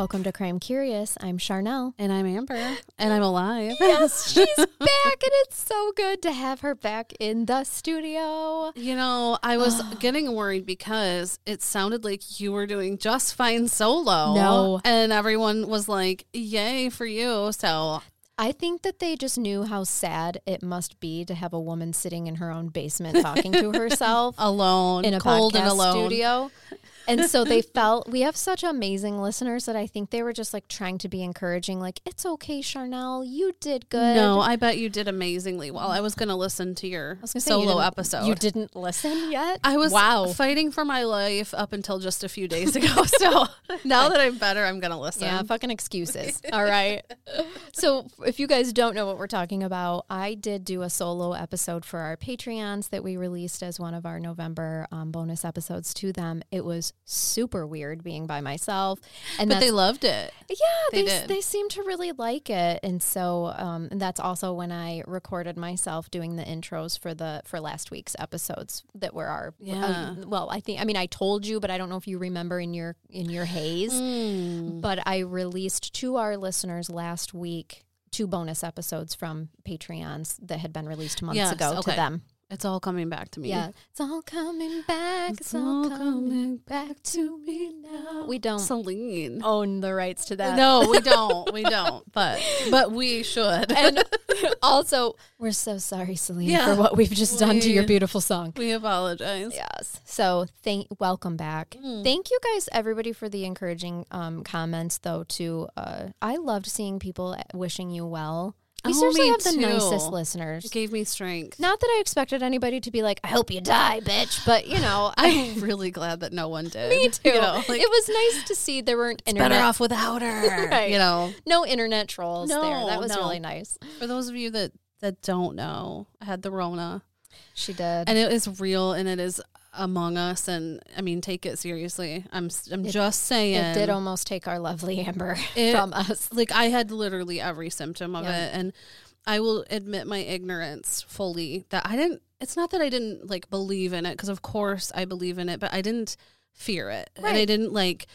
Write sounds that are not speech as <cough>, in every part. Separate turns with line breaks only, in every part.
Welcome to Crime Curious. I'm Charnel.
And I'm Amber. And I'm alive.
Yes, <laughs> she's back, and it's so good to have her back in the studio.
You know, I was <sighs> getting worried because it sounded like you were doing just fine solo.
No.
And everyone was like, yay for you. So
I think that they just knew how sad it must be to have a woman sitting in her own basement talking to <laughs> herself
alone,
in a
cold
podcast
and alone.
studio. And so they <laughs> felt we have such amazing listeners that I think they were just like trying to be encouraging, like, it's okay, Charnel, you did good.
No, I bet you did amazingly well. I was going to listen to your
I was gonna say, you
solo episode.
You didn't listen yet?
I was
wow.
fighting for my life up until just a few days ago. <laughs> So now that I'm better, I'm going to listen.
Yeah, fucking excuses. All right. <laughs> So, if you guys don't know what we're talking about, I did do a solo episode for our Patreons that we released as one of our November um, bonus episodes to them. It was super weird being by myself, and
but they loved it.
yeah,
they
they they,
did.
seem to really like it, and so um, and that's also when I recorded myself doing the intros for the for last week's episodes that were our
Yeah.
um, well, I think I mean I told you, but I don't know if you remember in your in your haze
Mm.
but I released to our listeners last week two bonus episodes from Patreons that had been released months
Yes,
ago
okay.
to them.
It's all coming back to me.
Yeah, it's all coming back. It's, all coming back to me now. We don't
Celine.
own the rights to that.
No, we don't. We don't. But but we should. <laughs>
And <laughs> also, we're so sorry, Celine,
Yeah.
for what we've just done to your beautiful song.
we apologize.
Yes. So thank welcome back.
Mm.
Thank you guys everybody for the encouraging um, comments though too. Uh, I loved seeing people wishing you well. We
Oh,
seriously have the
too.
nicest listeners.
It gave me strength.
Not that I expected anybody to be like, "I hope you die, bitch," but you know, <laughs>
I'm <laughs> really glad that no one did. <laughs>
me too.
You know, like,
it was nice to see there weren't internet,
better off without her.
Right.
You know,
no internet trolls there.
No,
That was
no.
really nice.
for those of you that that don't know, I had the Rona,
She did.
and it is real, and it is among us. And I mean, take it seriously. I'm I'm just saying.
it did almost take our lovely Amber <laughs>
It-
from us.
like I had literally every symptom of
Yeah.
it and I will admit my ignorance fully that I didn't it's not that I didn't like believe in it because of course I believe in it but I didn't fear it and I didn't like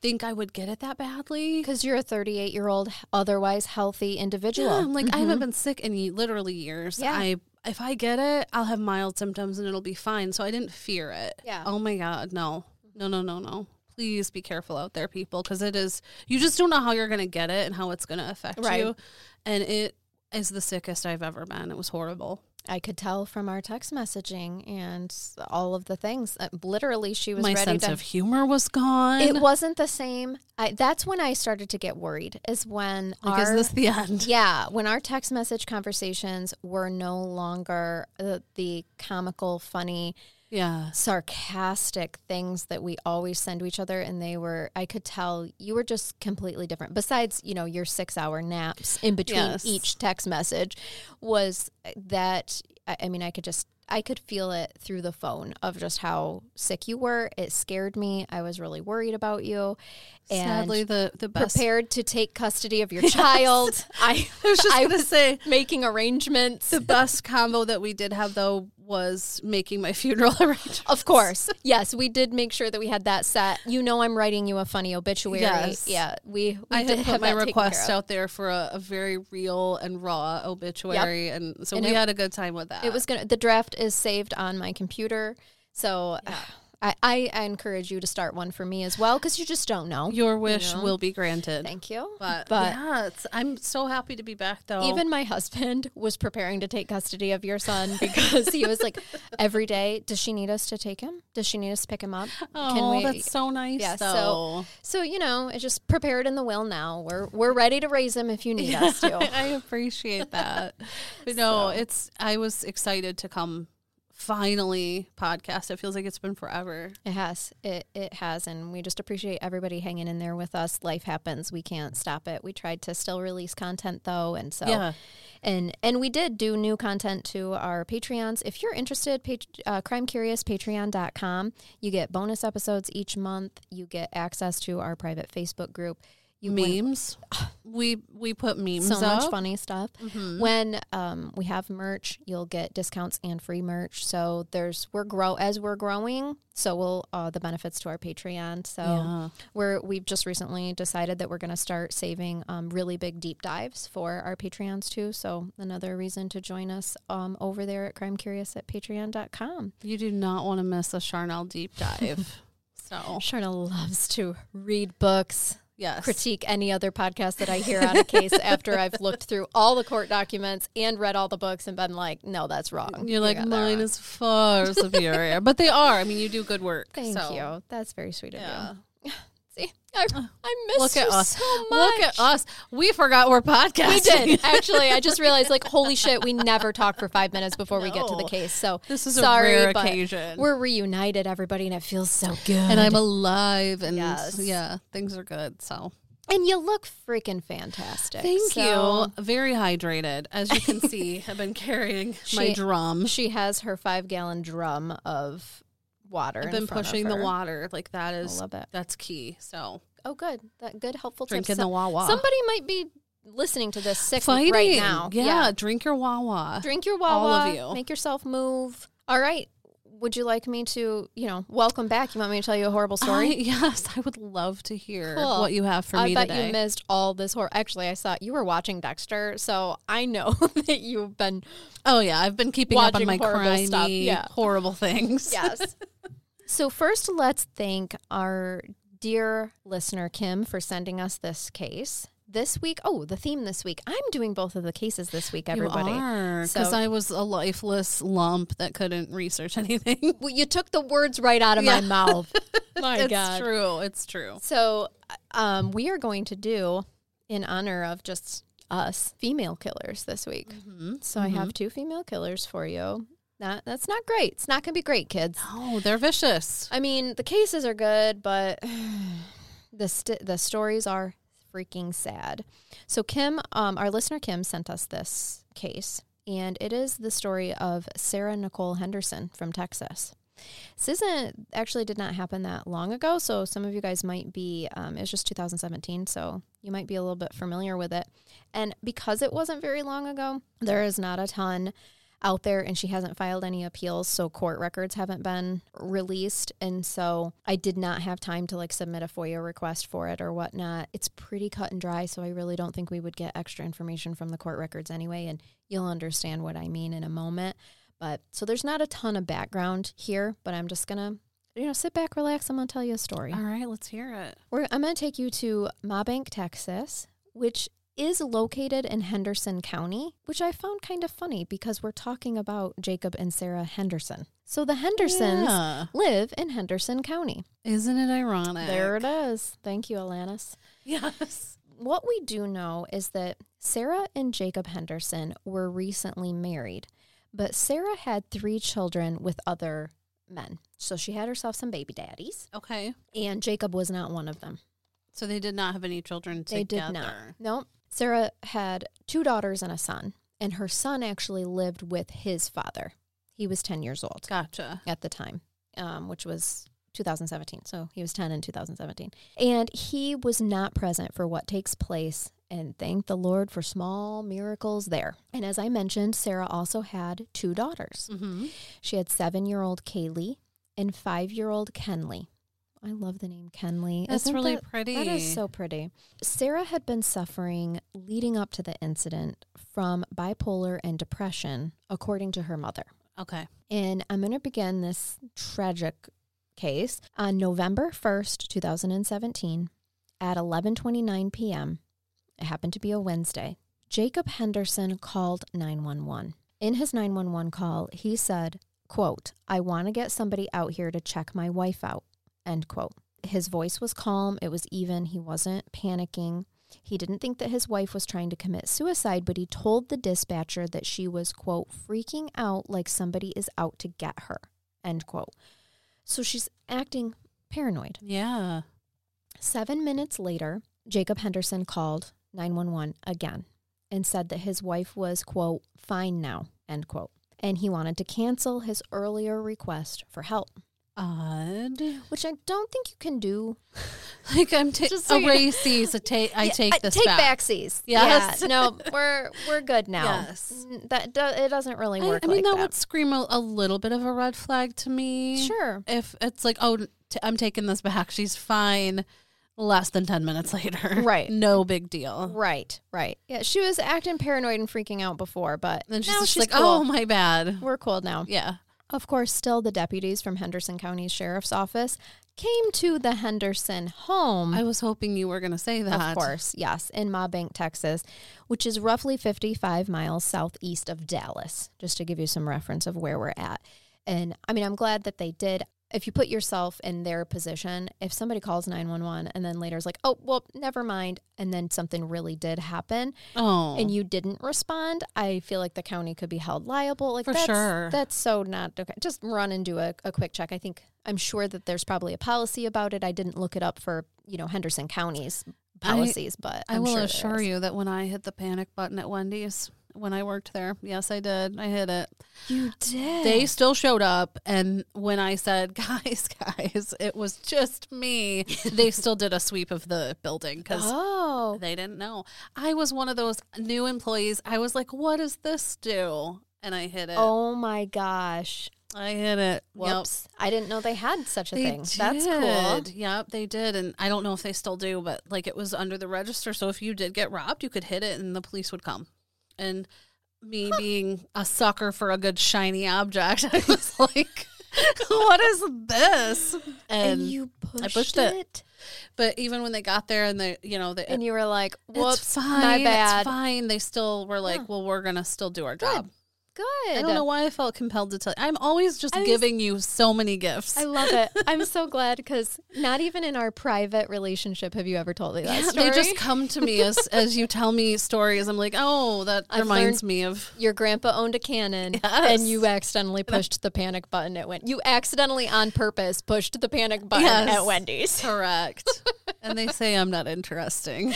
think I would get it that badly
Because you're a 38 year old, otherwise healthy individual.
yeah, I'm like I haven't mm-hmm. been sick in literally years
Yeah.
I if I get it I'll have mild symptoms and it'll be fine. So I didn't fear it.
Yeah.
oh my god no. No no no no. Please be careful out there people because it is you just don't know how you're gonna get it and how it's gonna affect
Right.
you. And it is the sickest I've ever been it was horrible
I could tell from our text messaging and all of the things. Uh, literally, she was
my
ready
sense
to.
of humor was gone
it wasn't the same. I, that's when I started to get worried. Is when
like
our
is this the end <laughs>
yeah, when our text message conversations were no longer uh, the comical, funny,
yeah
sarcastic things that we always send to each other, and they were. I could tell you were just completely different. Besides, you know, your six-hour naps in between
Yes.
each text message, was that. I, mean, I could just. I could feel it through the phone of just how sick you were. It scared me. I was really worried about you. And
sadly the the best
prepared to take custody of your <laughs> child. I, <laughs>
I was just
I
gonna say
making arrangements.
the best combo that we did have though was making my <laughs> funeral arrangements
Of course. Yes, we did make sure that we had that set. You know I'm writing you a funny obituary.
Yes.
Yeah, we, we
I
did
had put my request out there for a, a very real and raw obituary, and so
And
we
it-
had a good time with that.
It was gonna the draft is saved on my computer. So I, I, I encourage you to start one for me as well because you just don't know.
your wish
know?
will be granted.
Thank you.
But,
but
yeah, I'm so happy to be back though.
Even my husband was preparing to take custody of your son <laughs> because he was like, every day, does she need us to take him? Does she need us to pick him up?
oh, that's so nice.
Yeah, so-
though.
So you know, it's just prepared in the will now. We're we're ready to raise him if you need us to. <laughs>
I appreciate that. But no, <laughs> it's I was excited to come finally podcast. It feels like it's been forever.
It has. It it has and we just appreciate everybody hanging in there with us. Life happens. We can't stop it. We tried to still release content though and so
Yeah.
and and we did do new content to our Patreons. If you're interested, pat- uh, Crime Curious Patreon.com. You get bonus episodes each month. You get access to our private Facebook group. You
memes. <sighs> we we put memes
so much funny stuff. When um, we have merch, you'll get discounts and free merch. So there's we're grow as we're growing. So will uh, the benefits to our Patreon. So
Yeah.
we're we've just recently decided that we're going to start saving um, really big deep dives for our Patreons too. So another reason to join us um, over there at Crime Curious at Patreon.com.
You do not want to miss a Charnel deep dive. <laughs> so
Charnel loves to read books.
Yes,
critique any other podcast that I hear on a case <laughs> after I've looked through all the court documents and read all the books and been like, no, that's wrong.
You're
You
like mine is far superior, but they are. I mean, you do good work. <laughs>
Thank
so,
you. That's very sweet of
Yeah.
you. See, I, oh. I miss
Look at
you
us.
so much.
Look at us. We forgot we're podcasting.
We did actually. I just realized, like, <laughs> holy shit, we never talk for five minutes before we get to the
No.
case. So
This is a
sorry,
rare
but
occasion.
We're reunited, everybody, and it feels so good.
and I'm alive, and
Yes.
yeah, things are good. So
and you look freaking fantastic.
thank
So-
you. Very hydrated, as you can see. <laughs> I've been carrying my
She-
drum.
She has her five gallon drum of water.
I've been pushing the water. Like that is I
love it.
that's key. So
Oh, good. That good, helpful
drinking
tips.
the Wawa.
Somebody might be listening to this sick
Fighting
right now.
Yeah, drink your Wawa.
Drink your Wawa.
All of you.
Make yourself move. All right. Would you like me to, you know, welcome back? You want me to tell you a horrible
I,
story? <laughs>
yes, I would love to hear
Cool.
what you have for
I
me
bet
today.
you missed all this horror. Actually, I saw you were watching Dexter, so I know <laughs> that you've been.
oh yeah, I've been keeping up on my
horrible
crimey,
stuff, yeah.
horrible things.
Yes. <laughs> so first, let's thank our dear listener Kim for sending us this case this week. Oh, the theme this week. I'm doing both of the cases this week. Everybody.
Because
So-
I was a lifeless lump that couldn't research anything. <laughs>
Well, you took the words right out of
Yeah.
my mouth. <laughs> My
it's
God.
true. It's true.
So, um, we are going to do in honor of just us female killers this week.
Mm-hmm.
So I have two female killers for you. That that's not great. It's not going to be great, kids.
Oh, they're vicious.
I mean, the cases are good, but <sighs> the st- the stories are freaking sad. So Kim, um, our listener Kim, sent us this case, and it is the story of Sarah Nicole Henderson from Texas. This isn't actually did not happen that long ago, so some of you guys might be. Um, it was just 2017, so you might be a little bit familiar with it. And because it wasn't very long ago, there is not a ton out there and she hasn't filed any appeals so court records haven't been released. And so i did not have time to like submit a foia request for it or whatnot. It's pretty cut and dry so i really don't think we would get extra information from the court records anyway and you'll understand what i mean in a moment. But so there's not a ton of background here but i'm just gonna you know sit back relax i'm gonna tell you a story.
All right, let's hear it.
we're, I'm going to take you to Mabank, Texas, which is located in Henderson County, which I found kind of funny because we're talking about Jacob and Sarah Henderson. So the Hendersons
Yeah.
live in Henderson County.
Isn't it ironic?
There it is. Thank you, Alanis.
Yes.
What we do know is that Sarah and Jacob Henderson were recently married, but Sarah had three children with other men. So she had herself some baby daddies,
Okay.
and Jacob was not one of them.
So they did not have any children together.
They did not. No. Sarah had two daughters and a son, and her son actually lived with his father. He was 10 years old
Gotcha.
at the time, um, which was 2017. So he was 10 in 2017. And he was not present for what takes place. And thank the Lord for small miracles there. And as I mentioned, Sarah also had two daughters.
Mm-hmm.
She had seven year old Kaylee and five year old Kenley. I love the name Kenley.
That's
Isn't
really
that-
pretty.
That is so pretty. Sarah had been suffering leading up to the incident from bipolar and depression, according to her mother.
Okay.
And I'm going to begin this tragic case on November 1st, 2017 at 11:29 p.m. It happened to be a Wednesday. Jacob Henderson called 911. In his 911 call, he said, quote, "I want to get somebody out here to check my wife out." End quote. His voice was calm, it was even, he wasn't panicking. He didn't think that his wife was trying to commit suicide, but he told the dispatcher that she was, quote, freaking out like somebody is out to get her, end quote. So she's acting paranoid.
Yeah.
Seven minutes later, Jacob Henderson called 911 again and said that his wife was, quote, fine now, end quote. And he wanted to cancel his earlier request for help,
Odd.
which I don't think you can do. <laughs>
Like I'm ta-
Just so you know.
erase <laughs> these. I take I
Yeah,
take
I-
this
take
back.
backsies.
Yes.
Yeah, <laughs> no, we're we're good now.
Yes.
That do, it doesn't really work
I mean
like
that,
that.
would scream a, a little bit of a red flag to me.
Sure.
If it's like, oh, t- I'm taking this back. She's fine. Less than ten minutes later.
Right.
No big deal.
Right, right. Yeah, she was acting paranoid and freaking out before, but
And she's
now
just
she's
like,
cool.
oh, my bad.
we're cool now.
Yeah.
Of course, still the deputies from Henderson County Sheriff's Office came to the Henderson home.
I was hoping you were going to say that.
Of course, yes, in Mabank, Texas, which is roughly 55 miles southeast of Dallas, just to give you some reference of where we're at. And I mean, I'm glad that they did. If you put yourself in their position, if somebody calls 911 and then later is like, oh, well, never mind, and then something really did happen
Oh.
and you didn't respond, I feel like the county could be held liable. Like
For
that's,
sure.
That's so not okay. Just run and do a, a quick check. I think I'm sure that there's probably a policy about it. I didn't look it up for you know Henderson County's policies, but
I
I'm
will
sure
assure you that when I hit the panic button at Wendy's, when I worked there, yes, I did. I hit it.
You did.
They still showed up. And when I said, <laughs> guys, guys, it was just me, they still did a sweep of the building because
oh,
they didn't know. I was one of those new employees. I was like, what does this do? And I hit it.
oh my gosh.
I hit it.
Whoops. I didn't know they had such a
They
thing. That's cool.
Yep, they did. And I don't know if they still do, but like it was under the register. So if you did get robbed, you could hit it and the police would come. And me being a sucker for a good shiny object, <laughs> I was like, what is this?
And,
And,
you pushed,
pushed
it.
it. but even when they got there and they, you know, they,
and you were like, "Whoops,
it's fine,
my bad."
It's fine. They still were like,
Huh.
well, we're going to still do our job.
Good.
I don't know why I felt compelled to tell you. I'm always just giving you so many gifts.
I love it. I'm so glad because not even in our private relationship have you ever told me that
Yeah,
story.
they just come to me as <laughs> as you tell me stories. I'm like, oh, that
I've
reminds me of.
Your grandpa owned a cannon,
Yes.
and you accidentally <laughs> pushed the panic button. It went. You accidentally, on purpose, pushed the panic button
Yes.
at Wendy's.
Correct. <laughs> and they say I'm not interesting.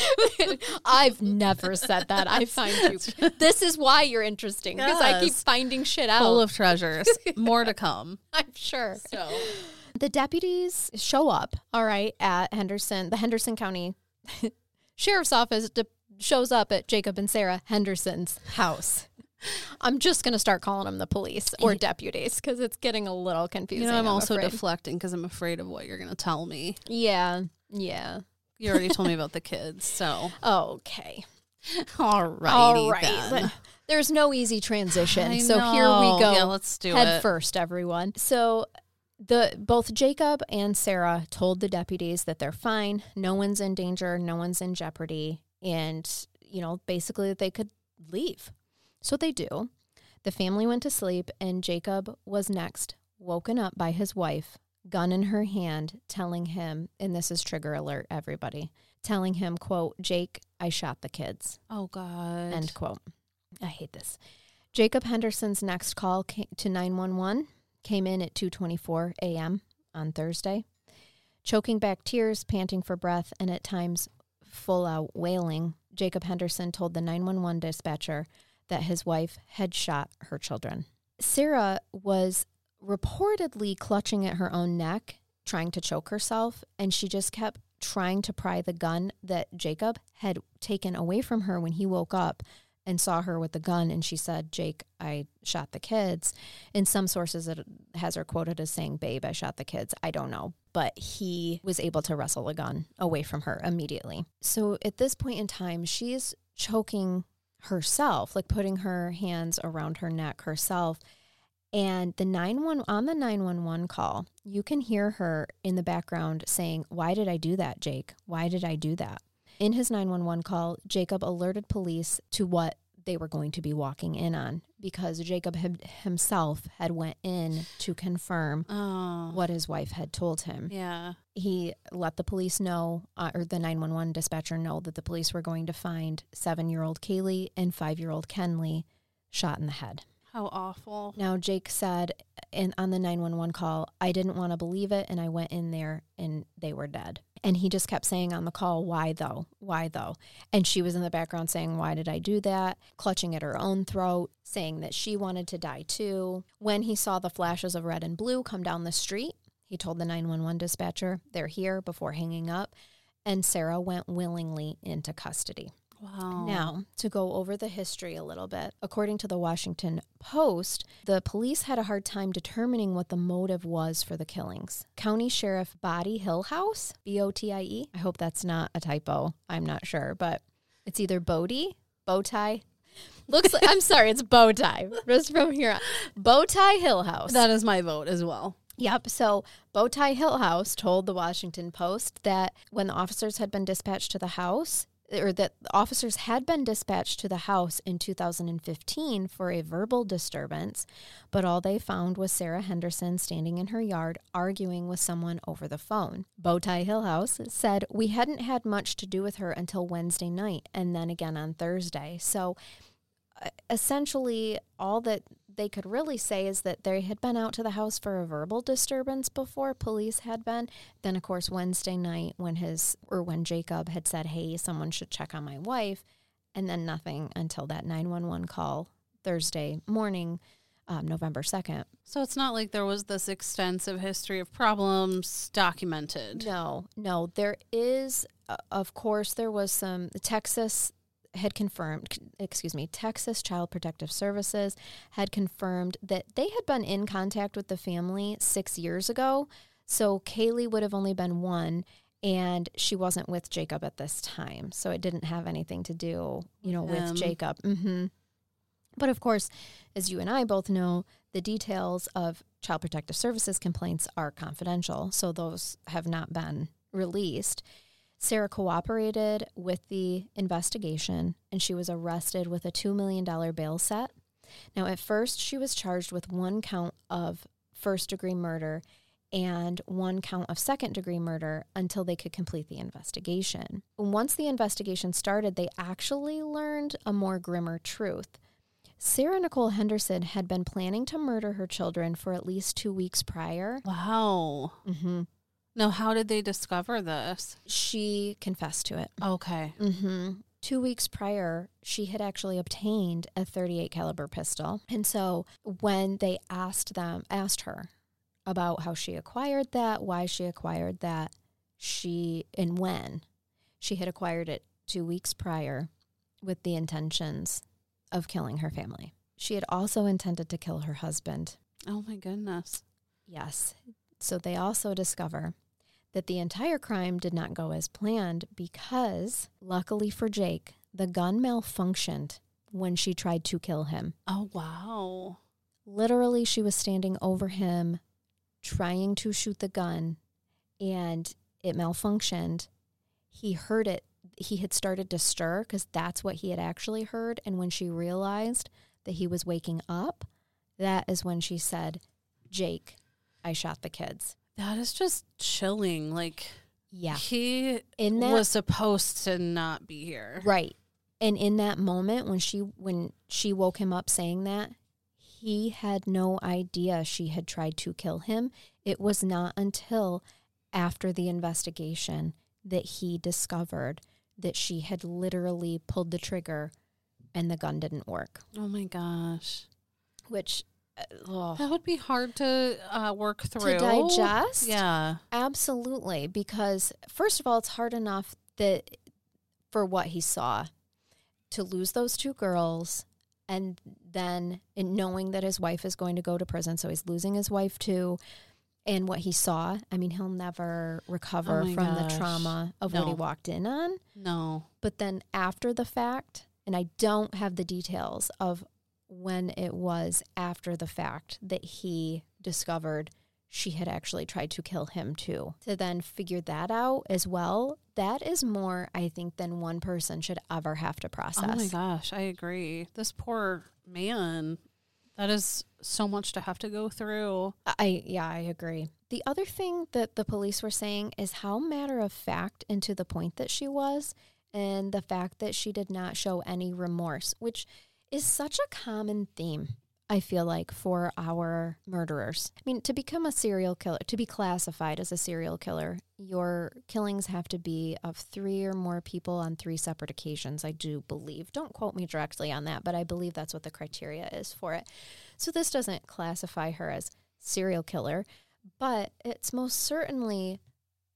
I've never said that. I find you. This is why you're interesting because I keep
Yes.
finding shit out.
Full of treasures. <laughs> More to come.
I'm sure.
So
The deputies show up, all right, at Henderson, the Henderson County <laughs> Sheriff's Office de- shows up at Jacob and Sarah Henderson's house. I'm just going to start calling them the police or deputies because it's getting a little confusing.
you know, I'm, also
afraid.
deflecting because I'm afraid of what you're going to tell me.
yeah, yeah.
You already told me <laughs> about the kids, so
Okay.
all righty
All right. There's no easy transition. So here we go.
Yeah, let's do it.
head
it.
first, everyone. So the both Jacob and Sarah told the deputies that they're fine. No one's in danger. No one's in jeopardy. And, you know, basically that they could leave. So they do. The family went to sleep, and Jacob was next woken up by his wife, gun in her hand, telling him, and this is trigger alert, everybody, telling him, quote, Jake, I shot the kids.
Oh God.
End quote. I hate this. Jacob Henderson's next call to 911 came in at 2:24 a.m. on Thursday. Choking back tears, panting for breath, and at times full out wailing, Jacob Henderson told the 911 dispatcher that his wife had shot her children. Sarah was reportedly clutching at her own neck, trying to choke herself, and she just kept trying to pry the gun that Jacob had taken away from her when he woke up and saw her with the gun and she said, "Jake, I shot the kids." In some sources it has her quoted as saying, "Babe, I shot the kids." I don't know, but he was able to wrestle the gun away from her immediately. So at this point in time, she's choking herself, like putting her hands around her neck herself. And the 911 on the 911 call, you can hear her in the background saying, "Why did I do that, Jake? Why did I do that?" In his 911 call, Jacob alerted police to what they were going to be walking in on because Jacob himself had went in to confirm
Oh.
what his wife had told him.
Yeah.
He let the police know, uh, or the 911 dispatcher know, that the police were going to find seven year old Kaylee and five year old Kenley shot in the head.
How awful.
Now, Jake said in, on the 911 call, I didn't want to believe it, and I went in there and they were dead. And he just kept saying on the call, Why though? Why though? And she was in the background saying, Why did I do that? Clutching at her own throat, saying that she wanted to die too. When he saw the flashes of red and blue come down the street, he told the 911 dispatcher, They're here before hanging up. And Sarah went willingly into custody.
Wow.
Now, to go over the history a little bit, according to the Washington Post, the police had a hard time determining what the motive was for the killings. County Sheriff Body Hillhouse, B O T I E, I hope that's not a typo. I'm not sure, but it's either Bodie, bow tie. Looks like, I'm sorry, it's bow tie. Just from here on. Bow tie Hillhouse.
That is my vote as well.
Yep. So Bowtie Hillhouse told the Washington Post that when the officers had been dispatched to the house, or that officers had been dispatched to the house in 2015 for a verbal disturbance, but all they found was Sarah Henderson standing in her yard arguing with someone over the phone. Bowtie Hillhouse said, We hadn't had much to do with her until Wednesday night and then again on Thursday. So uh, essentially, all that they could really say is that they had been out to the house for a verbal disturbance before police had been. Then, of course, Wednesday night when his or when Jacob had said, "Hey, someone should check on my wife," and then nothing until that nine one one call Thursday morning, um, November second.
So it's not like there was this extensive history of problems documented.
No, no, there is. Uh, of course, there was some Texas had confirmed, excuse me, Texas Child Protective Services had confirmed that they had been in contact with the family six years ago. So Kaylee would have only been one, and she wasn't with Jacob at this time. So it didn't have anything to do, you know, with. Jacob. hmm But of course, as you and I both know, the details of Child Protective Services complaints are confidential. So those have not been released. Sarah cooperated with the investigation and she was arrested with a $2 million bail set. Now, at first, she was charged with one count of first degree murder and one count of second degree murder until they could complete the investigation. Once the investigation started, they actually learned a more grimmer truth. Sarah Nicole Henderson had been planning to murder her children for at least two weeks prior.
Wow.
Mm-hmm.
Now, how did they discover this?
She confessed to it.
Okay.
Mm-hmm. Two weeks prior, she had actually obtained a 38 caliber pistol, and so when they asked them, asked her about how she acquired that, why she acquired that, she and when she had acquired it two weeks prior, with the intentions of killing her family. She had also intended to kill her husband.
Oh my goodness.
Yes. So they also discover that the entire crime did not go as planned because, luckily for Jake, the gun malfunctioned when she tried to kill him.
Oh wow.
Literally, she was standing over him trying to shoot the gun and it malfunctioned. He heard it. He had started to stir because that's what he had actually heard. And when she realized that he was waking up, that is when she said, Jake, I shot the kids.
That is just chilling. Like
Yeah.
he
In that
was supposed to not be here.
right. And in that moment when she when she woke him up saying that, he had no idea she had tried to kill him. It was not until after the investigation that he discovered that she had literally pulled the trigger and the gun didn't work,
Oh my gosh.
which oh,
That would be hard to uh, work through.
to digest.
Yeah.
Absolutely, because first of all, it's hard enough that for what he saw to lose those two girls, and then in knowing that his wife is going to go to prison, so he's losing his wife too, and what he saw. I mean, he'll never recover
Oh
from the trauma of what he walked in on.
No.
But then after the fact, and I don't have the details of when it was after the fact that he discovered she had actually tried to kill him too. To then figure that out as well, that is more, I think, than one person should ever have to process.
Oh my gosh, I agree. This poor man, that is so much to have to go through.
I yeah, I agree. The other thing that the police were saying is how matter of fact and to the point that she was and the fact that she did not show any remorse, which is such a common theme I feel like, for our murderers. I mean, to become a serial killer, to be classified as a serial killer, your killings have to be of three or more people on three separate occasions, I do believe. Don't quote me directly on that, but I believe that's what the criteria is for it. So this doesn't classify her as serial killer, but it's most certainly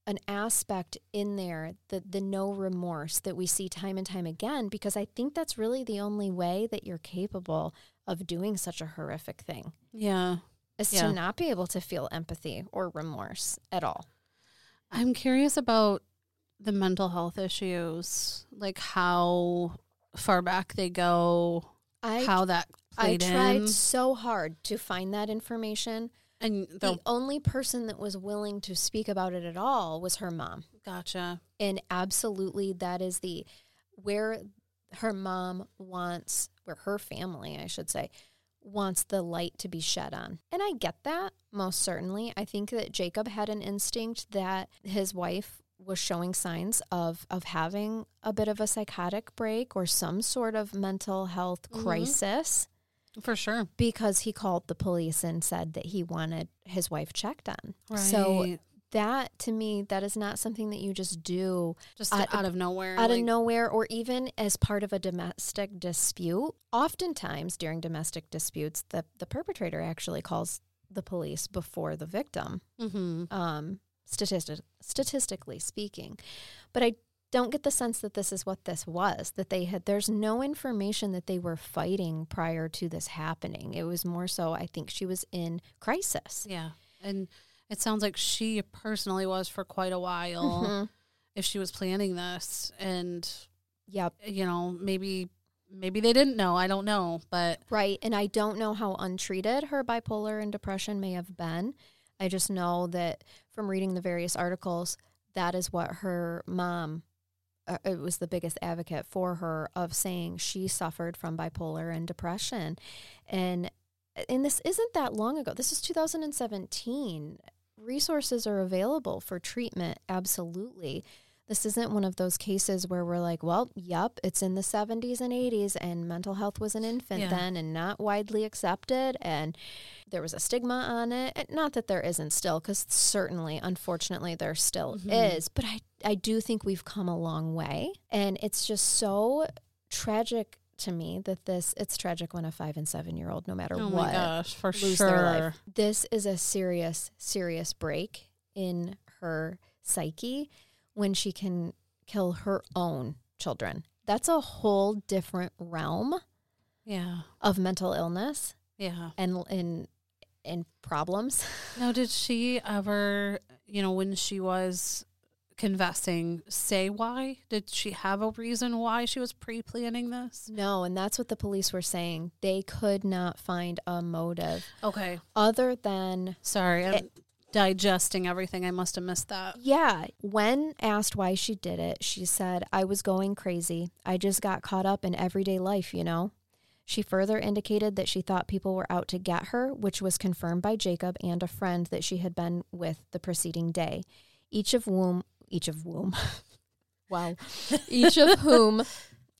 an aspect in there the the no remorse that we see time and time again because I think that's really the only way that you're capable of doing such a horrific thing
Yeah.
is
Yeah.
to not be able to feel empathy or remorse at all.
I'm curious about the mental health issues, like how far back they go,
I
how that
I
played
tried
in.
so hard to find that information.
And
The
the
only person that was willing to speak about it at all was her mom.
gotcha.
And absolutely that is the where her mom wants where her family, I should say, wants the light to be shed on. And I get that most certainly. I think that Jacob had an instinct that his wife was showing signs of of having a bit of a psychotic break or some sort of mental health
Mhm.
crisis
For sure.
because he called the police and said that he wanted his wife checked on.
Right.
So that to me that is not something that you just do
just
out-
out, of nowhere.
out
like-
of nowhere or even as part of a domestic dispute. Oftentimes during domestic disputes, the, the perpetrator actually calls the police before the victim,
Mhm.
um, statistic, statistically speaking. But I don't get the sense that this is what this was, that they had, there's no information that they were fighting prior to this happening. It was more so, I think she was in crisis.
Yeah. And it sounds like she personally was for quite a while
Mhm.
if she was planning this and
Yep.
you know, maybe maybe they didn't know, I don't know, but
Right. And I don't know how untreated her bipolar and depression may have been. I just know that from reading the various articles, that is what her mom, uh, it was the biggest advocate for her of saying she suffered from bipolar and depression. And and this isn't that long ago. This is 2017. Resources are available for treatment, absolutely. This isn't one of those cases where we're like, well, yep, it's in the 70s and 80s, and mental health was an infant
Yeah.
then and not widely accepted, and there was a stigma on it. And Not that there isn't still, because certainly, unfortunately, there still
Mhm.
is. But I, I do think we've come a long way, and it's just so tragic to me that this. It's tragic when a five and seven year old, no matter
oh
what,
gosh, for
lose
sure.
their life. This is a serious, serious break in her psyche when she can kill her own children. That's a whole different realm
Yeah.
of mental illness
Yeah.
and in and problems. <laughs>
Now, did she ever, you know, when she was confessing, say why? Did she have a reason why she was pre planning this?
No, and that's what the police were saying. They could not find a motive
Okay.
other than
Sorry.
It-
digesting everything. I must have missed that.
Yeah. When asked why she did it, she said, I was going crazy. I just got caught up in everyday life, you know? She further indicated that she thought people were out to get her, which was confirmed by Jacob and a friend that she had been with the preceding day. Each of whom, each of whom, <laughs> wow, each of whom,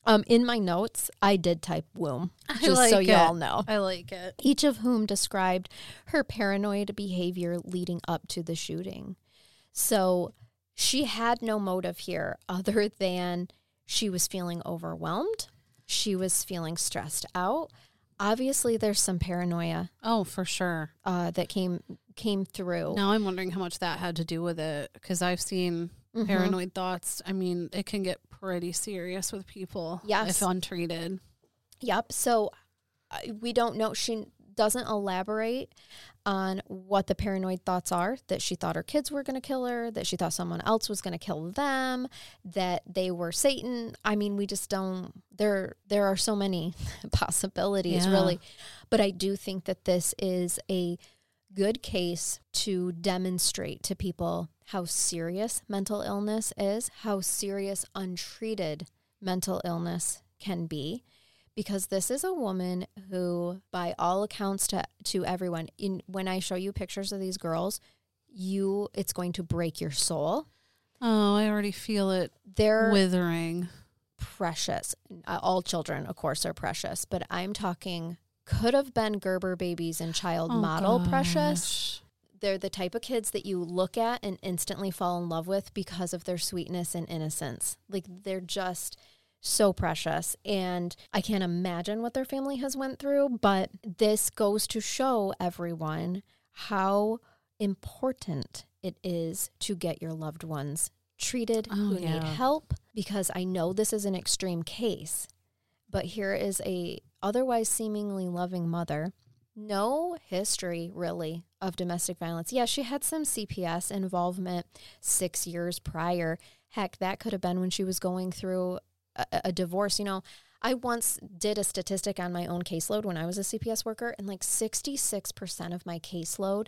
um, in my notes, I did type womb, <laughs> just
like
so
it.
y'all know
I like it.
each of whom described her paranoid behavior leading up to the shooting. So she had no motive here <laughs> other than she was feeling overwhelmed, she was feeling stressed out. Obviously, there's some paranoia
Oh, for sure.
uh, that came came through.
Now I'm wondering how much that had to do with it because I've seen
Mhm.
paranoid thoughts. I mean, it can get pretty serious with people
Yes.
if untreated.
Yep. So uh, we don't know. She doesn't elaborate on what the paranoid thoughts are that she thought her kids were going to kill her, that she thought someone else was going to kill them, that they were Satan. I mean, we just don't there there are so many <laughs> possibilities
Yeah.
really. But I do think that this is a good case to demonstrate to people how serious mental illness is, how serious untreated mental illness can be. Because this is a woman who, by all accounts to, to everyone, in when I show you pictures of these girls, you it's going to break your soul.
Oh, I already feel it
They're
withering.
precious. Uh, all children, of course, are precious, but I'm talking could have been Gerber babies and child
Oh,
model precious. They're the type of kids that you look at and instantly fall in love with because of their sweetness and innocence. Like they're just so precious and I can't imagine what their family has went through, but this goes to show everyone how important it is to get your loved ones treated
Oh,
who need help because I know this is an extreme case, but here is a otherwise seemingly loving mother no history really of domestic violence. Yeah, she had some CPS involvement six years prior. Heck, that could have been when she was going through a, a divorce. You know, I once did a statistic on my own caseload when I was a CPS worker, and like 66% of my caseload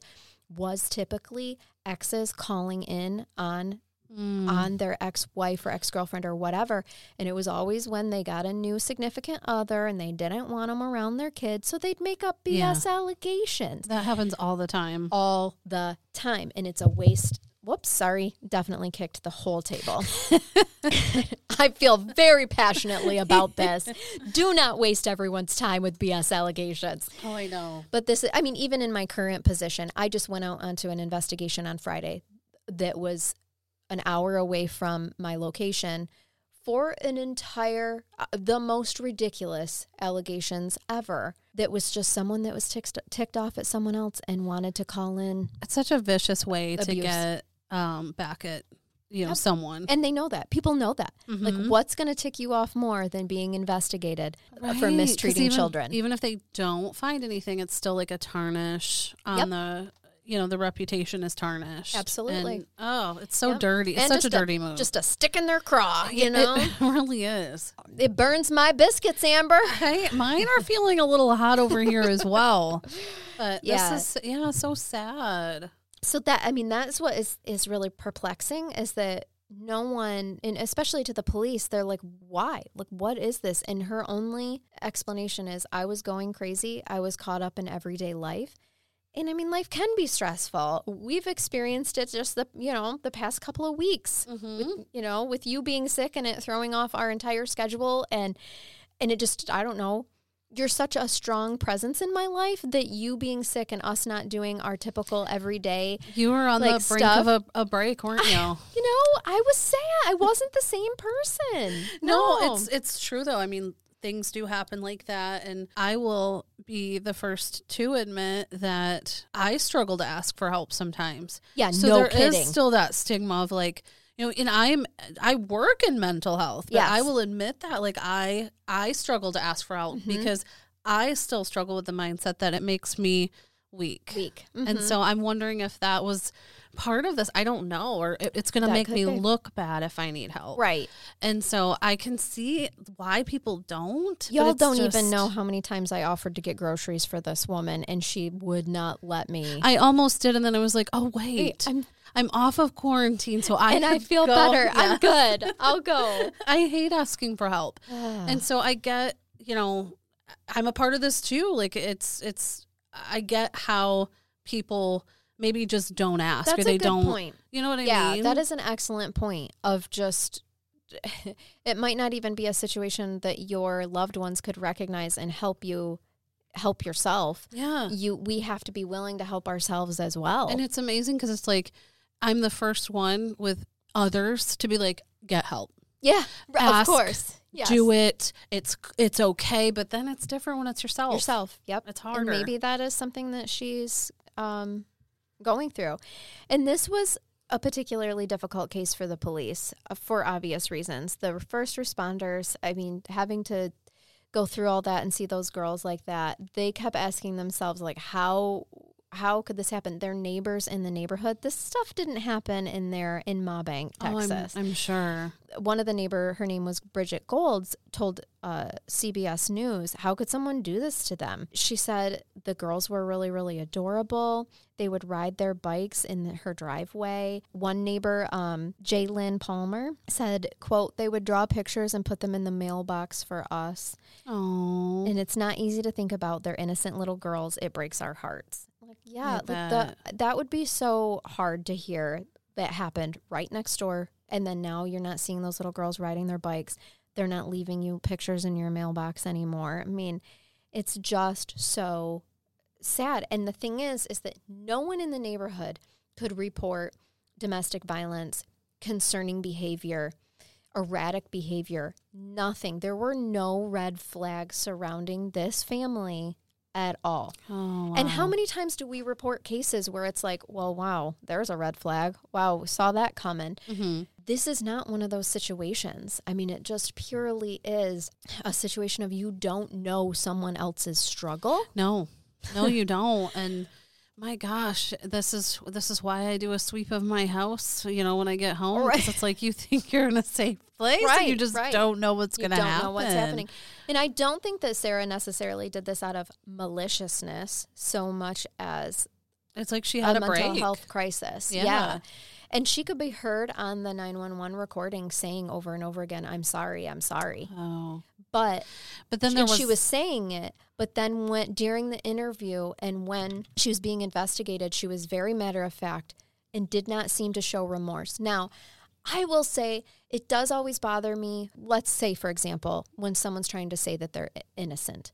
was typically exes calling in on
Mm.
on their ex-wife or ex-girlfriend or whatever. And it was always when they got a new significant other and they didn't want them around their kids. So they'd make up BS allegations.
That happens all the time.
all the time. And it's a waste. Whoops sorry. Definitely kicked the whole table. <laughs> I feel very passionately about this. Do not waste everyone's time with BS allegations.
Oh, I know.
but this, I mean, even in my current position, I just went out onto an investigation on Friday that was an hour away from my location for an entire, uh, the most ridiculous allegations ever. That was just someone that was ticked, ticked off at someone else and wanted to call in.
It's such a vicious way to get um, back at you know
Yep.
someone.
And they know that. People know that. Like,
Mhm.
what's going to tick you off more than being investigated uh, for mistreating
even-
children?
Even if they don't find anything, it's still like a tarnish on
Yep.
the you know the reputation is tarnished.
Absolutely.
And, oh, it's so
Yep.
dirty. It's
And
such a dirty move.
Just a stick in their craw, <laughs> you
It-
know?
it <laughs> really is.
it burns my biscuits, Amber. <laughs>
Hey, mine are feeling a little hot over here as well. But
Yeah.
this is yeah, so sad.
so that i mean that's what is is really perplexing is that no one and especially to the police they're like why like what is this and her only explanation is i was going crazy i was caught up in everyday life and i mean life can be stressful we've experienced it just the you know the past couple of weeks mm-hmm. with, you know with you being sick and it throwing off our entire schedule and and it just i don't know you're such a strong presence in my life that you being sick and us not doing our typical everyday
You were on
Like
the brink
stuff.
of a, a break, weren't you?
you know i was sad i wasn't the same person
No, it's it's true though. I mean, things do happen like that, and I will be the first to admit that I struggle to ask for help sometimes.
yeah
So
no
there is
kidding
still that stigma of like, you know, and I'm I work in mental health, but I will admit that like I I struggle to ask for help
Mhm.
because I still struggle with the mindset that it makes me weak.
week
And so I'm wondering if that was part of this. I don't know, or it- it's going to make me
be.
look bad if I need help.
right
And so I can see why people don't.
y'all don't
just-
even know how many times i offered to get groceries for this woman and she would not let me
I almost did, and then I was like, "Oh wait,
I'm,
I'm off of quarantine, so I
and i feel
go."
better
Yeah.
i'm good i'll go <laughs>
I hate asking for help, <sighs> and so I get, you know, I'm a part of this too. Like it's it's I get how people maybe just don't ask
that's
or
a
they
good
don't.
point
You know what I
yeah
mean?
Yeah that is an excellent point of just <laughs> it might not even be a situation that your loved ones could recognize and help you help yourself
yeah.
you we have to be willing to help ourselves as well
And it's amazing because it's like I'm the first one with others to be like, get help.
yeah of course yes.
do it. It's it's okay, but then it's different when it's yourself.
yourself yep
It's harder.
and maybe that is something that she's um, going through. And this was a particularly difficult case for the police uh, for obvious reasons. The first responders i mean having to go through all that and see those girls like that they kept asking themselves like how how could this happen? Their neighbors in the neighborhood. This stuff didn't happen in there in Mabank,
Oh, I'm,
Texas.
I'm sure.
One of the neighbor, her name was Bridget Golds, told uh, CBS News, "How could someone do this to them?" She said the girls were really, really adorable. They would ride their bikes in her driveway. One neighbor, um, Jaylyn Palmer, said, "quote They would draw pictures and put them in the mailbox for us."
Oh,
and it's not easy to think about they're innocent little girls it breaks our hearts yeah like the, that would be so hard to hear that happened right next door and then now you're not seeing those little girls riding their bikes. They're not leaving you pictures in your mailbox anymore. I mean it's just so sad. And the thing is is that no one in the neighborhood could report domestic violence concerning behavior erratic behavior, nothing. There were no red flags surrounding this family at all.
oh,
And how many times do we report cases where it's like, well, wow, there's a red flag. Wow, we saw that coming.
Mhm.
This is not one of those situations. I mean, it just purely is a situation of you don't know someone else's struggle.
No, no, you don't. And my gosh, this is this is why I do a sweep of my house. You know, when I get home,
Right.
it's like you <laughs> think you're in a safe place, and you just
right.
don't know what's going to
don't
happen.
know what's happening. And I don't think that Sarah necessarily did this out of maliciousness so much as
It's like she had
a
a,
mental
break.
health crisis.
Yeah.
Yeah. And she could be heard on the 911 recording saying over and over again, I'm sorry, I'm sorry.
Oh,
But
but then there was,
she was saying it, but then when during the interview and when she was being investigated, she was very matter of fact and did not seem to show remorse. Now, I will say it does always bother me. Let's say, for example, when someone's trying to say that they're innocent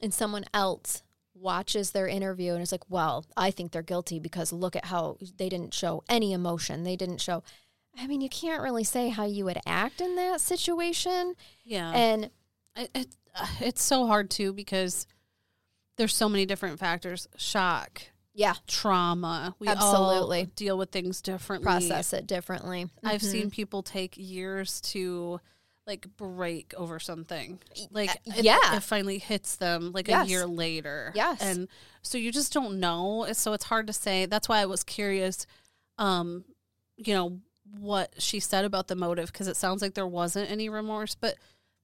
and someone else watches their interview and is like, well, I think they're guilty because look at how they didn't show any emotion. They didn't show. I mean, you can't really say how you would act in that situation.
yeah,
And
it, it, uh, <sighs> it's so hard too because there's so many different factors: shock,
yeah,
trauma. We
Absolutely.
all deal with things differently.
process it differently.
I've
Mhm.
seen people take years to like break over something. Like
Uh,
it-
yeah.
it, finally hits them like
Yes.
a year later.
Yes.
And so you just don't know. So it's hard to say. That's why I was curious um you know what she said about the motive because it sounds like there wasn't any remorse, but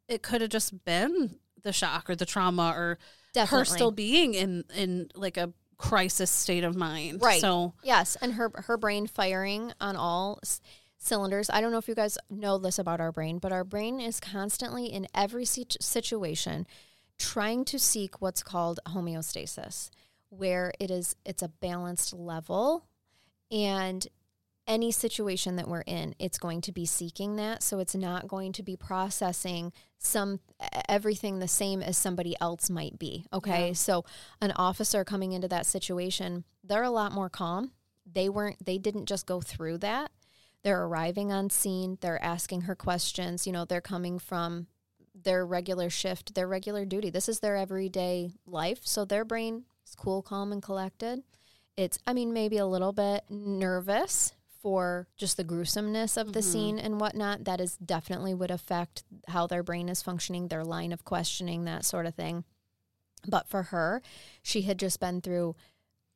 it could have just been the shock or the trauma or
Definitely.
her still being in in like a crisis state of mind.
Right.
So
Yes, and her her brain firing on all s- cylinders. I don't know if you guys know this about our brain, but our brain is constantly in every sit- situation trying to seek what's called homeostasis, where it is it's a balanced level and any situation that we're in, it's going to be seeking that. So it's not going to be processing some everything the same as somebody else might be. Okay.
Yeah.
So an officer coming into that situation, they're a lot more calm. They weren't they didn't just go through that. They're arriving on scene, they're asking her questions, you know, they're coming from their regular shift, their regular duty. This is their everyday life. So their brain is cool, calm, and collected. It's, I mean, maybe a little bit nervous for just the gruesomeness of the
Mhm.
scene and whatnot. That is definitely would affect how their brain is functioning, their line of questioning, that sort of thing. But for her, she had just been through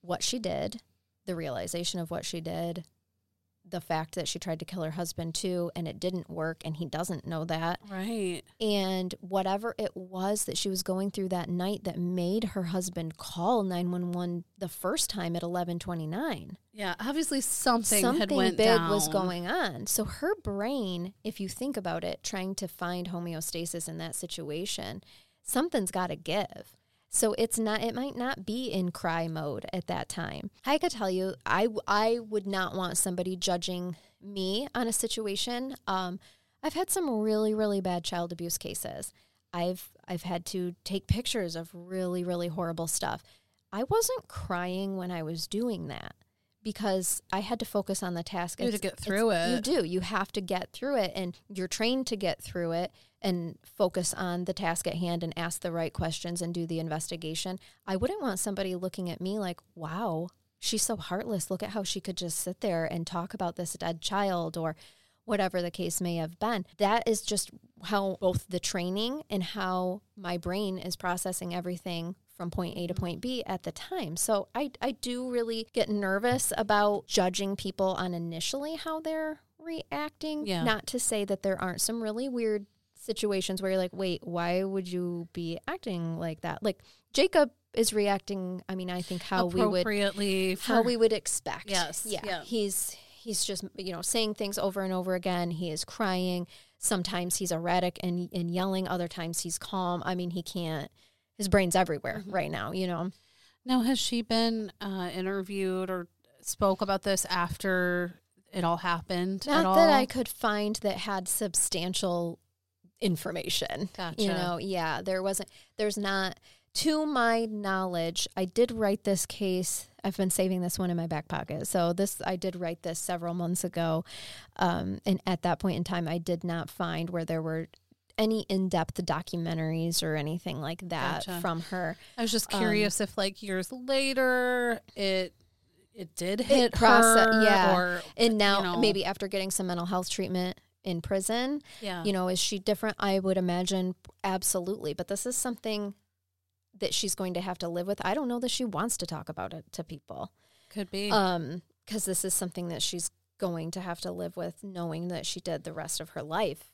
what she did, the realization of what she did, the fact that she tried to kill her husband too, and it didn't work, and he doesn't know that
right.
and whatever it was that she was going through that night that made her husband call 911 the first time at 1129
Yeah, obviously something,
something
had went
big
down.
was going on so her brain if you think about it trying to find homeostasis in that situation something's got to give so it's not it might not be in cry mode at that time. I could tell you i i would not want somebody judging me on a situation. Um i've had some really really bad child abuse cases. I've i've had to take pictures of really really horrible stuff. I wasn't crying when i was doing that because i had to focus on the task
You had to get through
it. you do you have to get through it and you're trained to get through it and focus on the task at hand and ask the right questions and do the investigation. I wouldn't want somebody looking at me like, wow, she's so heartless. Look at how she could just sit there and talk about this dead child or whatever the case may have been. That is just how both the training and how my brain is processing everything from point A to point B at the time. So I, I do really get nervous about judging people on initially how they're reacting.
Yeah.
Not to say that there aren't some really weird situations where you're like, wait, why would you be acting like that? Like Jacob is reacting. I mean, I think how we would
appropriately
how we would expect.
Yes,
Yeah.
yeah.
He's he's just you know saying things over and over again. He is crying. Sometimes he's erratic and and yelling. Other times he's calm. I mean, he can't. His brain's everywhere
Mm-hmm.
right now. You know.
Now, has she been uh, interviewed or spoke about this after it all happened? at
Not
all?
that I could find that had substantial information.
Gotcha.
You know, yeah, there wasn't, there's not, to my knowledge, I did write this case. I've been saving this one in my back pocket. So this, I did write this several months ago. Um, and at that point in time, I did not find where there were any in-depth documentaries or anything like that
Gotcha.
from her.
I was just
um,
curious if, like, years later, it it did hit
process-
her,
yeah.
or
And now
you know.
maybe after getting some mental health treatment in prison,
yeah,
you know, is she different? I would imagine absolutely. But this is something that she's going to have to live with. I don't know that she wants to talk about it to people.
could be.
Um, because this is something that she's going to have to live with knowing that she did the rest of her life.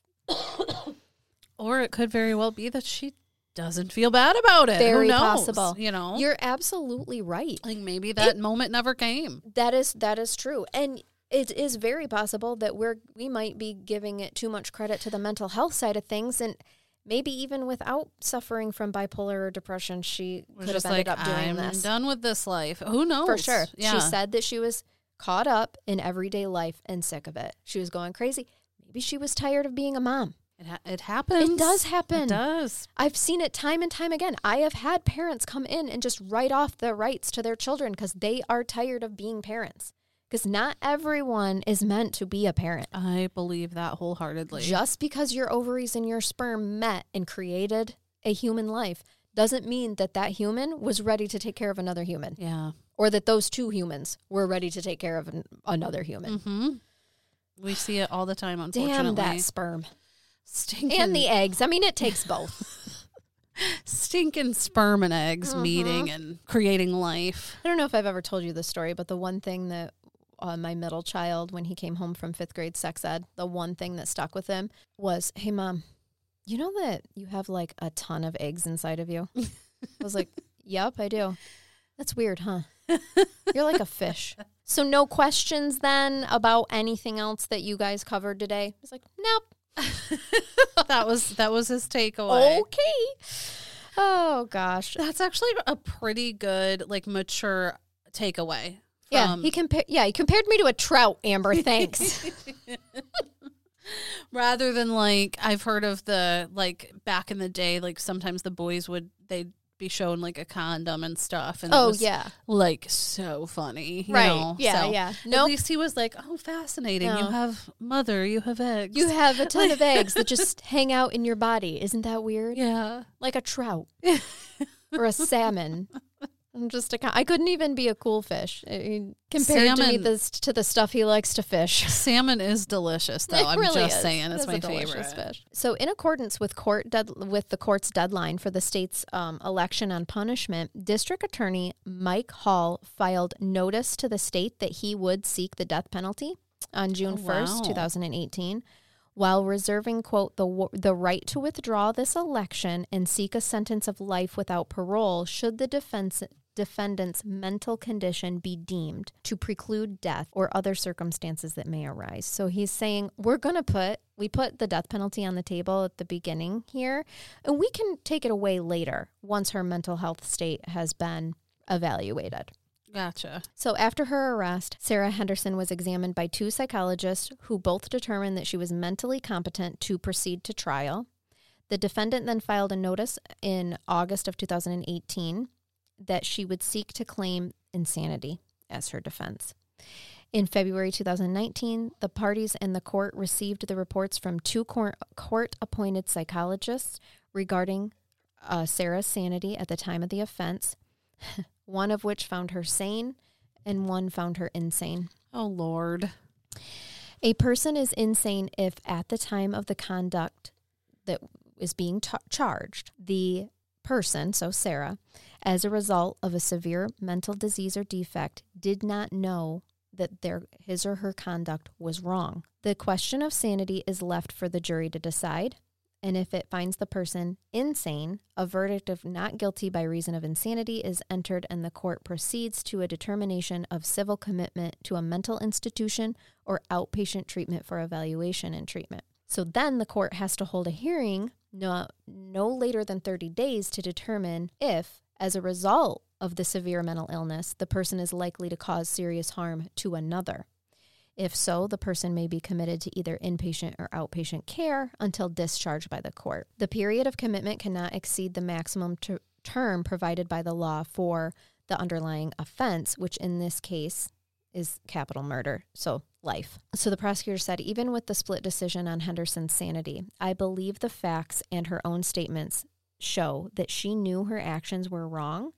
Or it could very well be that she doesn't feel bad about it.
Very
Who knows?
possible.
You know,
You're absolutely right.
like maybe that moment never came.
That is that is true. And it is very possible that we're we might be giving it too much credit to the mental health side of things and maybe even without suffering from bipolar or depression she
Was
could have
just
ended
like,
up doing
I'm
this.
done with this life. Who knows?
For sure.
Yeah.
She said that she was caught up in everyday life and sick of it. She was going crazy. Maybe she was tired of being a mom.
It, ha- it happens.
It does happen.
It does.
I've seen it time and time again. I have had parents come in and just write off the rights to their children because they are tired of being parents. Because not everyone is meant to be a parent.
I believe that wholeheartedly.
Just because your ovaries and your sperm met and created a human life doesn't mean that that human was ready to take care of another human
yeah.
or that those two humans were ready to take care of an, another human.
hmm We see it all the time, unfortunately.
Damn that sperm.
Stinking
And the eggs. I mean, it takes both. <laughs>
stinking sperm and eggs
Mhm.
meeting and creating life.
I don't know if I've ever told you this story, but the one thing that uh, my middle child, when he came home from fifth grade sex ed, the one thing that stuck with him was, Hey, mom, you know that you have like a ton of eggs inside of you? <laughs> I was like, Yep, I do. That's weird, huh? <laughs> You're like a fish. So, no questions then about anything else that you guys covered today? He's like, Nope. <laughs>
that was that was his takeaway.
Okay. Oh, gosh.
That's actually a pretty good, like mature takeaway.
Yeah, he compared. Yeah, he compared me to a trout. Amber, thanks. <laughs> <laughs>
rather than like I've heard of the like back in the day, like sometimes the boys would they'd be shown like a condom and stuff, and it
oh
was,
yeah,
like so funny, you
right.
know?
Yeah,
So
yeah.
At
No,
least he was like, "Oh, fascinating! You have mother, you have eggs,
you have a ton of <laughs> eggs that just hang out in your body. Isn't that weird?
yeah."
Like a trout <laughs> or a salmon. I'm just a. I couldn't even be a cool fish mean, compared to me this to the stuff he likes to fish. <laughs>
Salmon is delicious, though.
It
I'm
really
just
is.
saying, it's
It's
my favorite.
fish. So, in accordance with court dead, with the court's deadline for the state's um, election on punishment, District Attorney Mike Hall filed notice to the state that he would seek the death penalty on June
Oh, wow.
two thousand and eighteen. While reserving, quote, the, the right to withdraw this election and seek a sentence of life without parole should the defense, defendant's mental condition be deemed to preclude death or other circumstances that may arise. So he's saying we're going to put we put the death penalty on the table at the beginning here and we can take it away later once her mental health state has been evaluated.
Gotcha.
So after her arrest, Sarah Henderson was examined by two psychologists who both determined that she was mentally competent to proceed to trial. The defendant then filed a notice in August of 2018 that she would seek to claim insanity as her defense. In February 2019, the parties and the court received the reports from two court appointed psychologists regarding uh, Sarah's sanity at the time of the offense, <laughs> one of which found her sane and one found her insane.
Oh Lord.
A person is insane if, at the time of the conduct that is being ta- charged, the person, so Sarah, as a result of a severe mental disease or defect, did not know that their his or her conduct was wrong. The question of sanity is left for the jury to decide, and if it finds the person insane, a verdict of not guilty by reason of insanity is entered and the court proceeds to a determination of civil commitment to a mental institution or outpatient treatment for evaluation and treatment. So then the court has to hold a hearing no, no later than 30 days to determine if, as a result of the severe mental illness, the person is likely to cause serious harm to another. If so, the person may be committed to either inpatient or outpatient care until discharged by the court. The period of commitment cannot exceed the maximum ter- term provided by the law for the underlying offense, which in this case is capital murder, so life. So the prosecutor said, even with the split decision on Henderson's sanity, I believe the facts and her own statements show that she knew her actions were wrong.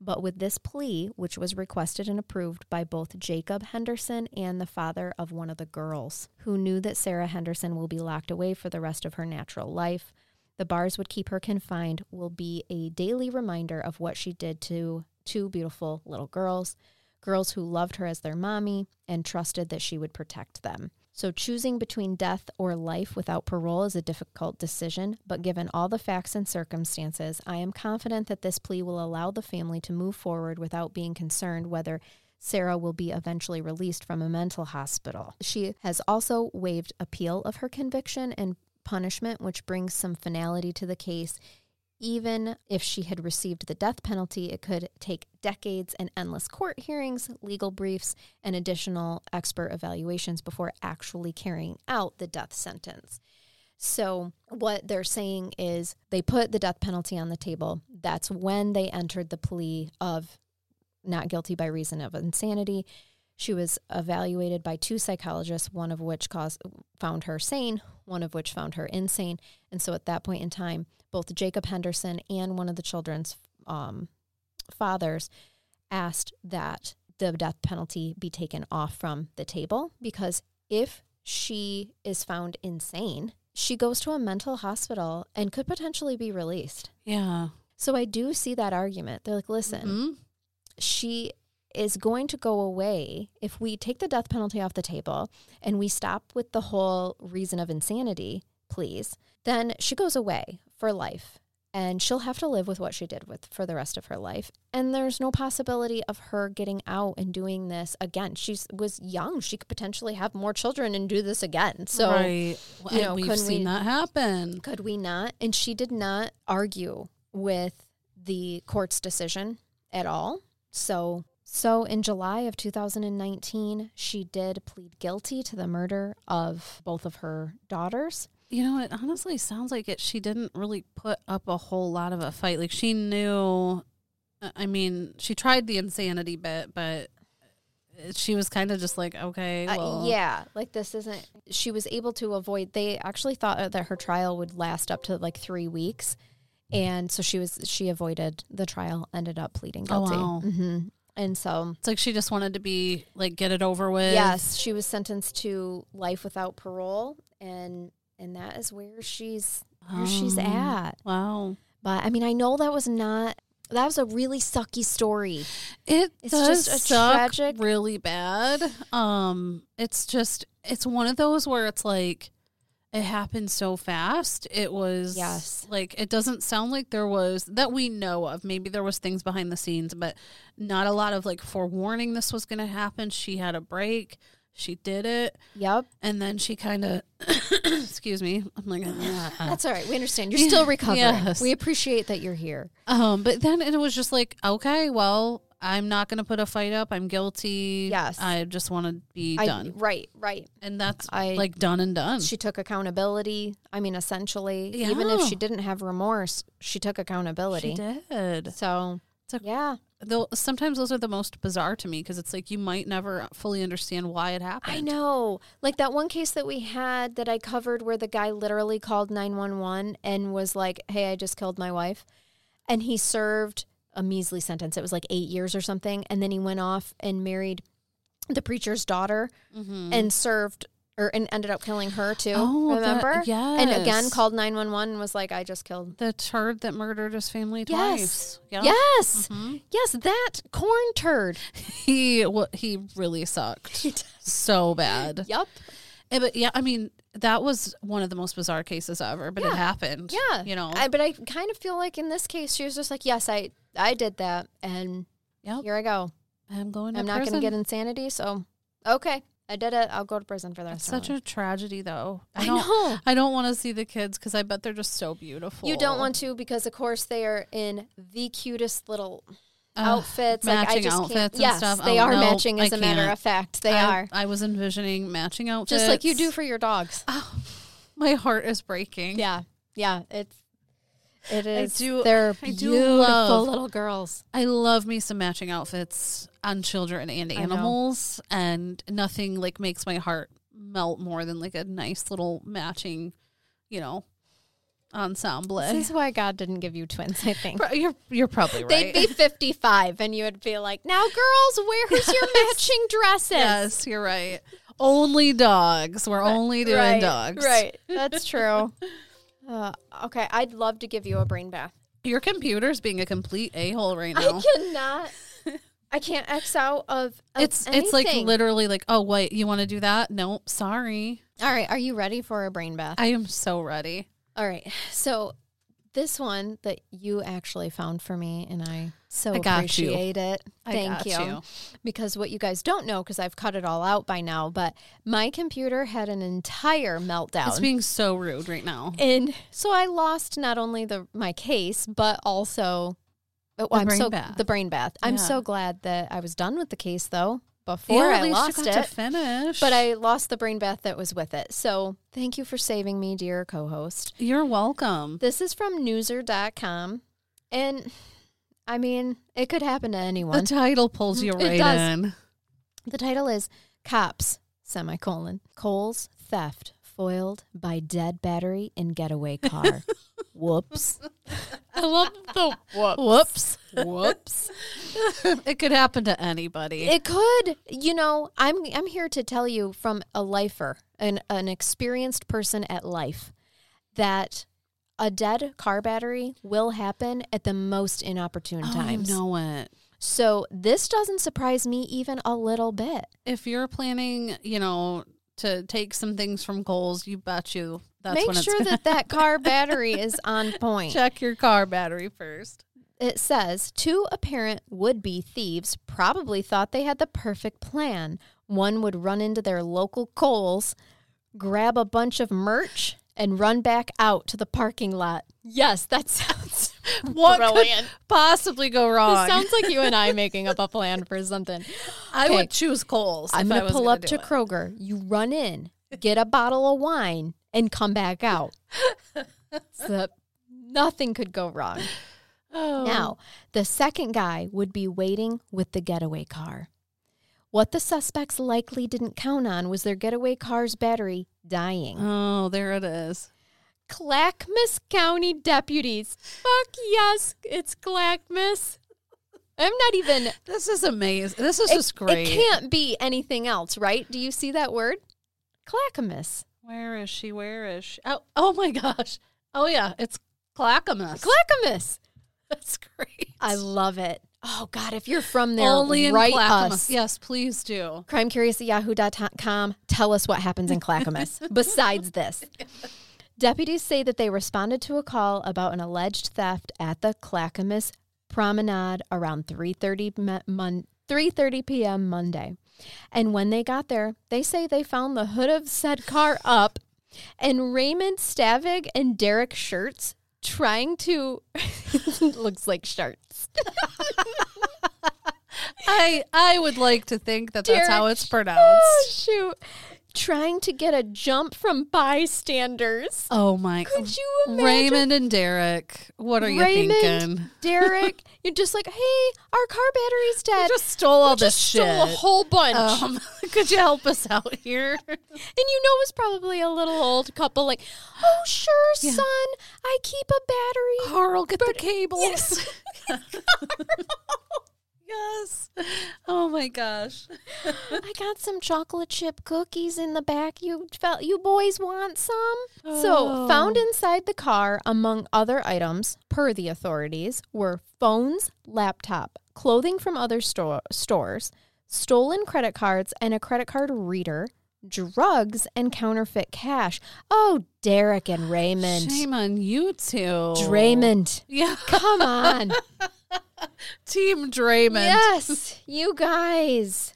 But with this plea, which was requested and approved by both Jacob Henderson and the father of one of the girls, who knew that Sarah Henderson will be locked away for the rest of her natural life, the bars would keep her confined, will be a daily reminder of what she did to two beautiful little girls girls who loved her as their mommy and trusted that she would protect them. So, choosing between death or life without parole is a difficult decision, but given all the facts and circumstances, I am confident that this plea will allow the family to move forward without being concerned whether Sarah will be eventually released from a mental hospital. She has also waived appeal of her conviction and punishment, which brings some finality to the case even if she had received the death penalty, it could take decades and endless court hearings, legal briefs, and additional expert evaluations before actually carrying out the death sentence. So, what they're saying is they put the death penalty on the table. That's when they entered the plea of not guilty by reason of insanity. She was evaluated by two psychologists, one of which caused, found her sane, one of which found her insane. And so at that point in time, both Jacob Henderson and one of the children's um, fathers asked that the death penalty be taken off from the table because if she is found insane, she goes to a mental hospital and could potentially be released.
Yeah.
So I do see that argument. They're like, listen, mm-hmm. she is going to go away if we take the death penalty off the table and we stop with the whole reason of insanity, please, then she goes away for life and she'll have to live with what she did with for the rest of her life. And there's no possibility of her getting out and doing this again. She was young. She could potentially have more children and do this again. So
right. you know we've seen we, that happen.
Could we not? And she did not argue with the court's decision at all. So so in July of 2019 she did plead guilty to the murder of both of her daughters
you know, it honestly sounds like it. She didn't really put up a whole lot of a fight. Like she knew. Uh, I mean, she tried the insanity bit, but she was kind of just like, okay, uh, well.
uh, yeah, like this isn't. She was able to avoid. They actually thought that her trial would last up to like three weeks, and so she was she avoided the trial. Ended up pleading oh, guilty. Oh, wow. mm-hmm. And so
it's like she just wanted to be like get it over with.
Yes, she was sentenced to life without parole, and and that is where she's where oh, she's at.
Wow.
But I mean, I know that was not that was a really sucky story.
It it's does just a suck tragic really bad. Um it's just it's one of those where it's like it happened so fast. It was
yes.
like it doesn't sound like there was that we know of. Maybe there was things behind the scenes, but not a lot of like forewarning this was going to happen. She had a break. She did it.
Yep.
And then she kind of, <coughs> excuse me. I'm like,
ah. that's all right. We understand. You're still recovering. Yes. We appreciate that you're here.
Um, but then it was just like, okay, well, I'm not going to put a fight up. I'm guilty.
Yes.
I just want to be I, done.
Right, right.
And that's I, like done and done.
She took accountability. I mean, essentially, yeah. even if she didn't have remorse, she took accountability.
She did.
So, a, yeah
though sometimes those are the most bizarre to me because it's like you might never fully understand why it happened.
I know. Like that one case that we had that I covered where the guy literally called 911 and was like, "Hey, I just killed my wife." And he served a measly sentence. It was like 8 years or something, and then he went off and married the preacher's daughter mm-hmm. and served or and ended up killing her too.
Oh,
remember? And again, called nine one one and was like, "I just killed."
The turd that murdered his family
Yes.
twice. Yep.
Yes,
Mhm.
yes, that corn turd. <laughs>
He well, he really sucked He so bad.
Yep.
Eh, But yeah, I mean that was one of the most bizarre cases ever. But
Yeah.
it happened.
Yeah,
you know.
I, but I kind of feel like in this case, she was just like, "Yes, I I did that, and
Yep.
here I go.
I'm going. To
I'm not going to get insanity, so okay, I did it. I'll go to prison for the rest
such a tragedy, though.
life." I
don't.
know.
I don't want to see the kids because I bet they're just so beautiful.
You don't want to because, of course, they are in the cutest little
Ugh,
outfits. Like I
matching
just
outfits
can't.
and
Yes,
stuff.
they
Oh,
are
no,
matching. As
I
a matter
can't.
of fact, they
I,
are
I was envisioning matching outfits,
just like you do for your dogs.
Oh, my heart is breaking.
Yeah, yeah. It's it is.
do-
They're
I do
beautiful
love-
little girls.
I love me some matching outfits on children and animals, and nothing like makes my heart melt more than like a nice little matching, you know, ensemble.
This is why God didn't give you twins. I think.
You're you're probably right.
They'd be <laughs> 55 and you would be like, now girls, where's your matching dresses?
yes, you're right. Only dogs. We're only doing
right,
dogs.
Right. That's true. <laughs> Uh, okay. I'd love to give you a brain bath.
Your computer's being a complete a hole right now.
I cannot. <laughs> I can't X out of, of
it's it's like literally like, oh wait, you want to do that? Nope, sorry.
All right. Are you ready for a brain bath?
I am so ready.
All right. So this one that you actually found for me, and I so
I got you.
appreciate it.
I
Thank
got
you.
you.
Because what you guys don't know, because I've cut it all out by now, but my computer had an entire meltdown.
It's being so rude right now.
and so I lost not only the my case, but also oh, I'm
brain
so
bath.
the brain bath. I'm
Yeah.
so glad that I was done with the case though before
Yeah,
I lost
you
it.
to finish.
But I lost the brain bath that was with it. So thank you for saving me, dear co-host.
You're welcome.
This is from newser.com. And I mean, it could happen to anyone.
The title pulls mm-hmm. you
It
right in.
The title is Cops, semicolon, Kohl's theft foiled by dead battery in getaway car. <laughs> Whoops. <laughs> I love the whoops. Whoops. <laughs>
it could happen to anybody.
It could, you know, I'm I'm here to tell you from a lifer, an an experienced person at life, that a dead car battery will happen at the most inopportune
oh,
times.
I know it.
So this doesn't surprise me even a little bit.
If you're planning, you know, to take some things from Kohl's, you bet you that's
Make sure
gonna
that <laughs> that car battery is on point.
check your car battery first.
It says two apparent would be thieves probably thought they had the perfect plan. One would run into their local Kohl's, grab a bunch of merch, and run back out to the parking lot. Yes, that <laughs> sounds <laughs>
What
brilliant.
could possibly go wrong?
This sounds like you and I making up a plan for something.
I
okay.
would choose Kohl's.
I'm going to pull
gonna
up to
it.
Kroger. You run in, get a bottle of wine, and come back out. so nothing could go wrong.
Oh.
Now, the second guy would be waiting with the getaway car. What the suspects likely didn't count on was their getaway car's battery dying.
Oh, there it is.
Clackamas County deputies. Fuck yes, it's Clackamas. I'm not even.
This is amazing. This is
It,
just great.
it can't be anything else, right? Do you see that word? Clackamas.
Where is she? Where is she? Oh, oh my gosh. Oh yeah, it's Clackamas.
Clackamas. <laughs>
That's great.
I love it. Oh God, if you're from there,
Only in
write
Clackamas.
us.
Yes, please do.
crimecurious at yahoo.com. Tell us what happens in Clackamas <laughs> besides this. Deputies say that they responded to a call about an alleged theft at the Clackamas Promenade around 3:30 me- mon- 3:30 p.m. Monday. And when they got there, they say they found the hood of said car up and Raymond Stavig and Derek Shirts trying to <laughs> looks like shirts. <laughs>
I I would like to think that that's
Derek-
how it's
Oh
pronounced.
shoot. Trying to get a jump from bystanders.
Oh my.
Could you imagine?
Raymond and Derek, what are you thinking?
Derek, <laughs> you're just like, hey, our car battery's dead.
You just stole all
We
this shit.
stole a whole bunch.
um, <laughs> could you help us out here?
and you know it's probably a little old couple like, oh, sure,
Yeah.
son, I keep a battery.
Carl, get the cables. yes. <laughs> <laughs> Oh my gosh.
I got some chocolate chip cookies in the back. You felt you boys want some? So, oh. found inside the car, among other items, per the authorities, were phones, laptop, clothing from other store, stores, stolen credit cards, and a credit card reader, drugs, and counterfeit cash. Oh, Derek and Raymond.
Shame on you two.
Draymond.
Yeah.
Come on. <laughs> <laughs>
Team Draymond.
yes, <laughs> you guys.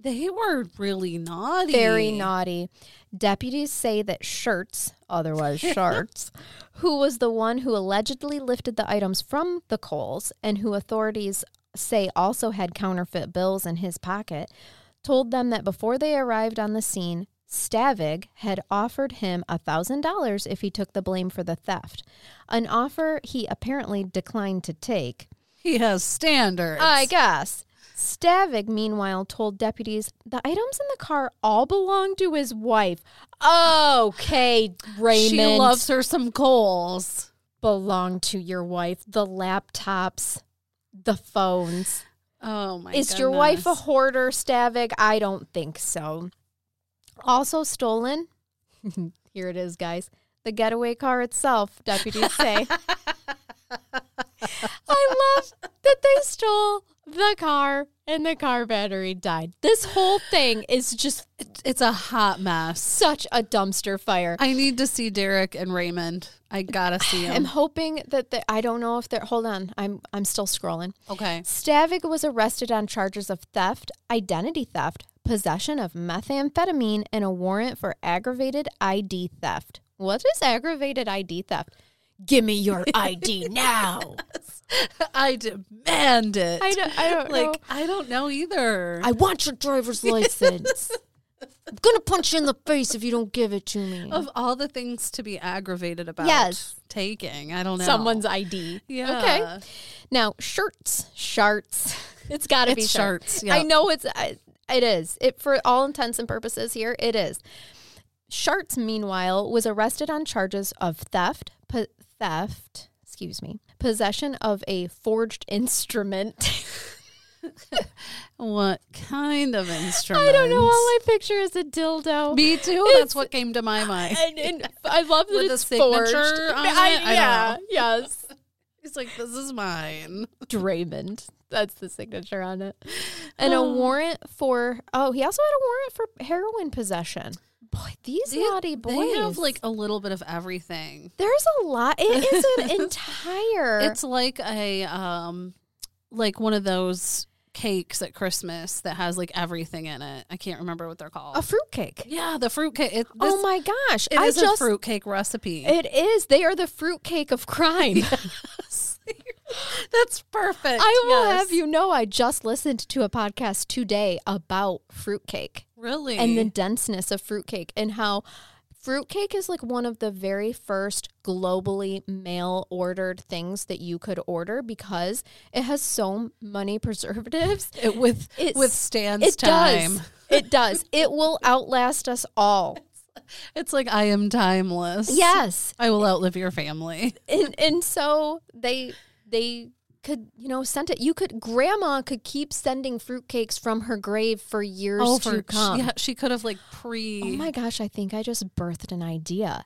They were really naughty.
Very naughty. Deputies say that Shirts, otherwise <laughs> Sharts, who was the one who allegedly lifted the items from the Kohl's and who authorities say also had counterfeit bills in his pocket, told them that before they arrived on the scene, Stavig had offered him a $1,000 if he took the blame for the theft, an offer he apparently declined to take.
He has standards.
I guess. Stavig, meanwhile, told deputies the items in the car all belong to his wife. Okay, Raymond.
She loves her some Kohl's.
belong to your wife. The laptops, the phones.
Oh my
Is your wife a hoarder, Stavig? I don't think so. Also stolen. <laughs> Here it is, guys. The getaway car itself, deputies say. <laughs> I love that they stole the car and the car battery died. This whole thing is just
It's a hot mess.
such a dumpster fire.
I need to see Derek and Raymond. I gotta see him. <sighs>
I'm hoping that the, I don't know if they're hold on. I'm I'm still scrolling.
okay.
Stavig was arrested on charges of theft, identity theft, possession of methamphetamine, and a warrant for aggravated ID theft. What is aggravated ID theft? Give me your ID <laughs> now.
I demand it.
I don't, I don't
like
know.
I don't know either.
I want your driver's license. <laughs> I'm gonna punch you in the face if you don't give it to me.
of all the things to be aggravated about
Yes.
taking, I don't know.
Someone's ID.
yeah.
Okay. Now shirts, sharts. It's got to be sharts.
sharts.
I know it's I- it is. It for all intents and purposes here. It is. Sharts, meanwhile, was arrested on charges of theft, po- theft. Excuse me, possession of a forged <laughs> instrument.
What kind of instrument?
I don't know. All I picture is a dildo.
Me too.
It's-
That's what came to my mind. <laughs>
and, and I love that
With
it's
signature
forged.
on
I,
it? I
yeah, yes. <laughs>
He's like, "This is mine."
Draymond. That's the signature on it. And a <sighs> warrant for oh, he also had a warrant for heroin possession. Boy, these
They-
naughty boys.
They have like a little bit of everything.
there's a lot. It is an <laughs> entire.
It's like a um, like one of those cakes at Christmas that has like everything in it. I can't remember what they're called.
a fruit cake.
yeah, the fruit cake. It,
Oh my gosh!
It
I
is
just
a fruitcake recipe.
it is. They are the fruit cake of crime. <laughs> Yes.
That's perfect.
I will
Yes.
have you know, I just listened to a podcast today about fruitcake.
Really
and the denseness of fruitcake and how fruitcake is like one of the very first globally mail ordered things that you could order because it has so many <laughs> preservatives.
it with
It's-
withstands
It
time.
does. It does. <laughs> It will outlast us all.
It's like I am timeless.
Yes.
I will outlive your family.
And and so they they could, you know, send it. You could grandma could keep sending fruitcakes from her grave for years
Oh,
to
for
come.
yeah, she could have like pre.
Oh my gosh, I think I just birthed an idea.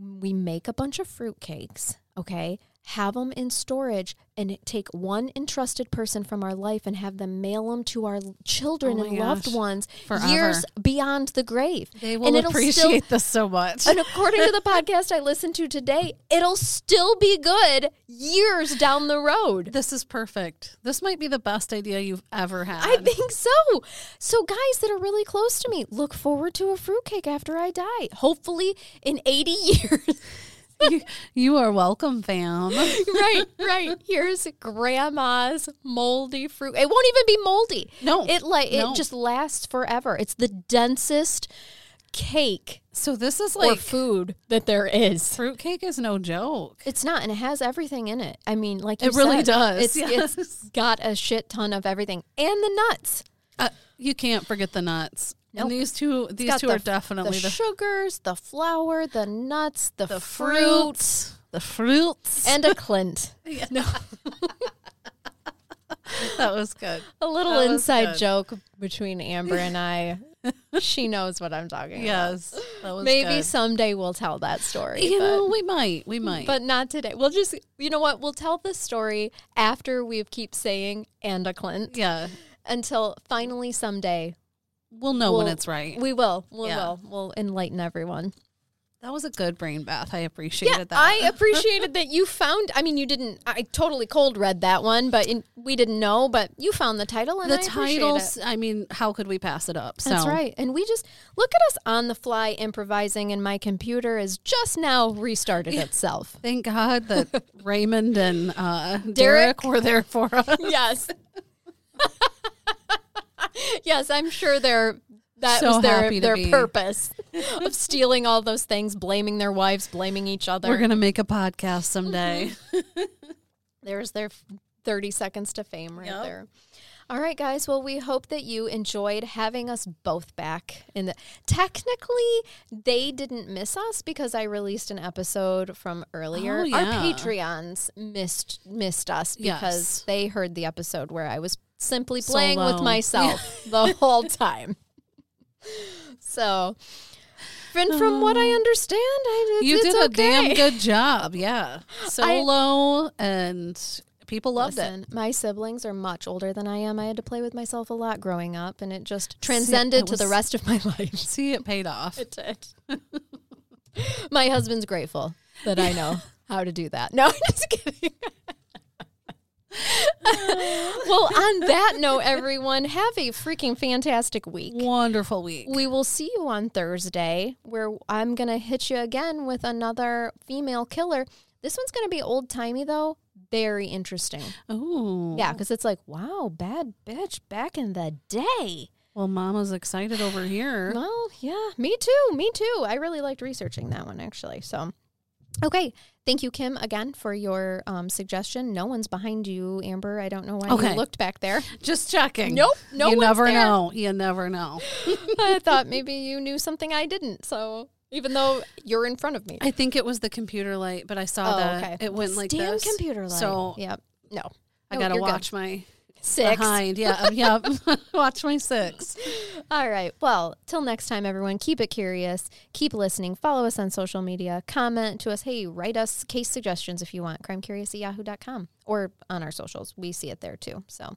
We make a bunch of fruitcakes, okay? Have them in storage and take one entrusted person from our life and have them mail them to our children
Oh
and loved ones
Forever.
years beyond the grave.
They will
and it'll
appreciate
still
this so much.
and according to the <laughs> podcast I listened to today, it'll still be good years down the road.
This is perfect. This might be the best idea you've ever had.
I think so. So, guys that are really close to me, look forward to a fruitcake after I die. Hopefully, in 80 <laughs> years.
You, you are welcome, fam. <laughs>
right, right. Here's grandma's moldy fruit. It won't even be moldy.
No,
It like
no.
it just lasts forever. It's the densest cake
So this is like
food that there is.
fruitcake is no joke.
It's not, and it has everything in it. I mean, like
It
you
really does,
It's,
yes.
it's got a shit ton of everything, and the nuts.
Uh, you can't forget the nuts.
Nope.
And these two, these two
the-
are definitely
the,
the,
sugars, the flour, the nuts, the,
the
fruit,
fruits, the fruits,
and a <laughs> Clint. No, <laughs>
that was good.
A little
That
inside joke between Amber and I. <laughs> she knows what I'm talking about.
Yes, that was
Maybe
good.
someday we'll tell that story.
You
but-
know, we might, we might.
but not today. We'll just, you know what? We'll tell this story after we keep saying and a Clint
yeah,
until finally someday
we'll know when
We'll-
it's right.
we will. We
Yeah.
will. We'll enlighten everyone.
That was a good brain bath. I appreciated
Yeah,
that.
I <laughs> appreciated that you found. I mean, you didn't. I totally cold read that one, but in, we didn't know. But you found the title, and
the
I
titles. I mean, how could we pass it up? So
That's right. And we just look at us on the fly improvising, and my computer is just now restarted itself.
Thank God that <laughs> Raymond and uh, Derek.
Derek.
were there for us.
yes. <laughs> <laughs> yes, I'm sure they're that
So
was their their
be.
purpose <laughs> of stealing all those things, blaming their wives, blaming each other.
We're gonna make a podcast someday. <laughs>
There's their 30 seconds to fame right
Yep.
there. All right, guys. Well, we hope that you enjoyed having us both back. In the technically, they didn't miss us because I released an episode from earlier.
Oh,
Our. Patreons missed missed us because
Yes.
they heard the episode where I was simply playing with myself <laughs> the whole time. So, and from um, what I understand, I
you did a
okay.
damn good job. Yeah, <laughs> solo and people loved
Listen,
it.
my siblings are much older than I am. I had to play with myself a lot growing up, and it just transcended
it
to the rest of my <laughs> life.
See, it paid off.
It did. my husband's grateful that I know how to do that. No, I'm just kidding. <laughs> well, on that note, everyone, have a freaking fantastic week.
Wonderful week.
We will see you on Thursday, where I'm going to hit you again with another female killer. This one's going to be old timey, though. Very interesting.
Oh,
Yeah, because it's like, wow, bad bitch back in the day.
Well, Mama's excited over here.
Well, yeah, me too. Me too. I really liked researching that one actually. So, okay. Thank you, Kim, again for your um, suggestion. No one's behind you, Amber. I don't know why
Okay.
you looked back there.
Just checking.
Nope, no
you never
there.
know. You never know. <laughs>
I thought maybe you knew something I didn't. So, even though you're in front of me.
I think it was the computer light, but I saw
oh,
that
okay.
it went like
Damn
this.
computer light.
So
yep. No.
I
No,
gotta
you're good.
watch my
Six.
behind. Yeah, um, yeah. <laughs> watch my six.
All right. Well, till next time, everyone, keep it curious. Keep listening. Follow us on social media. Comment to us. Hey, write us case suggestions if you want. Crimecurious at yahoo.com or on our socials. We see it there too. So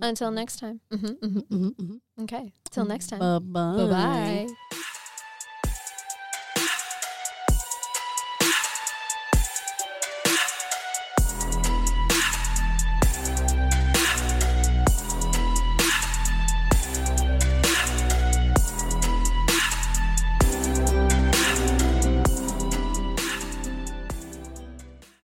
until next time. hmm
Mm-hmm.
Okay. Till next time.
Bye bye.
Bye bye.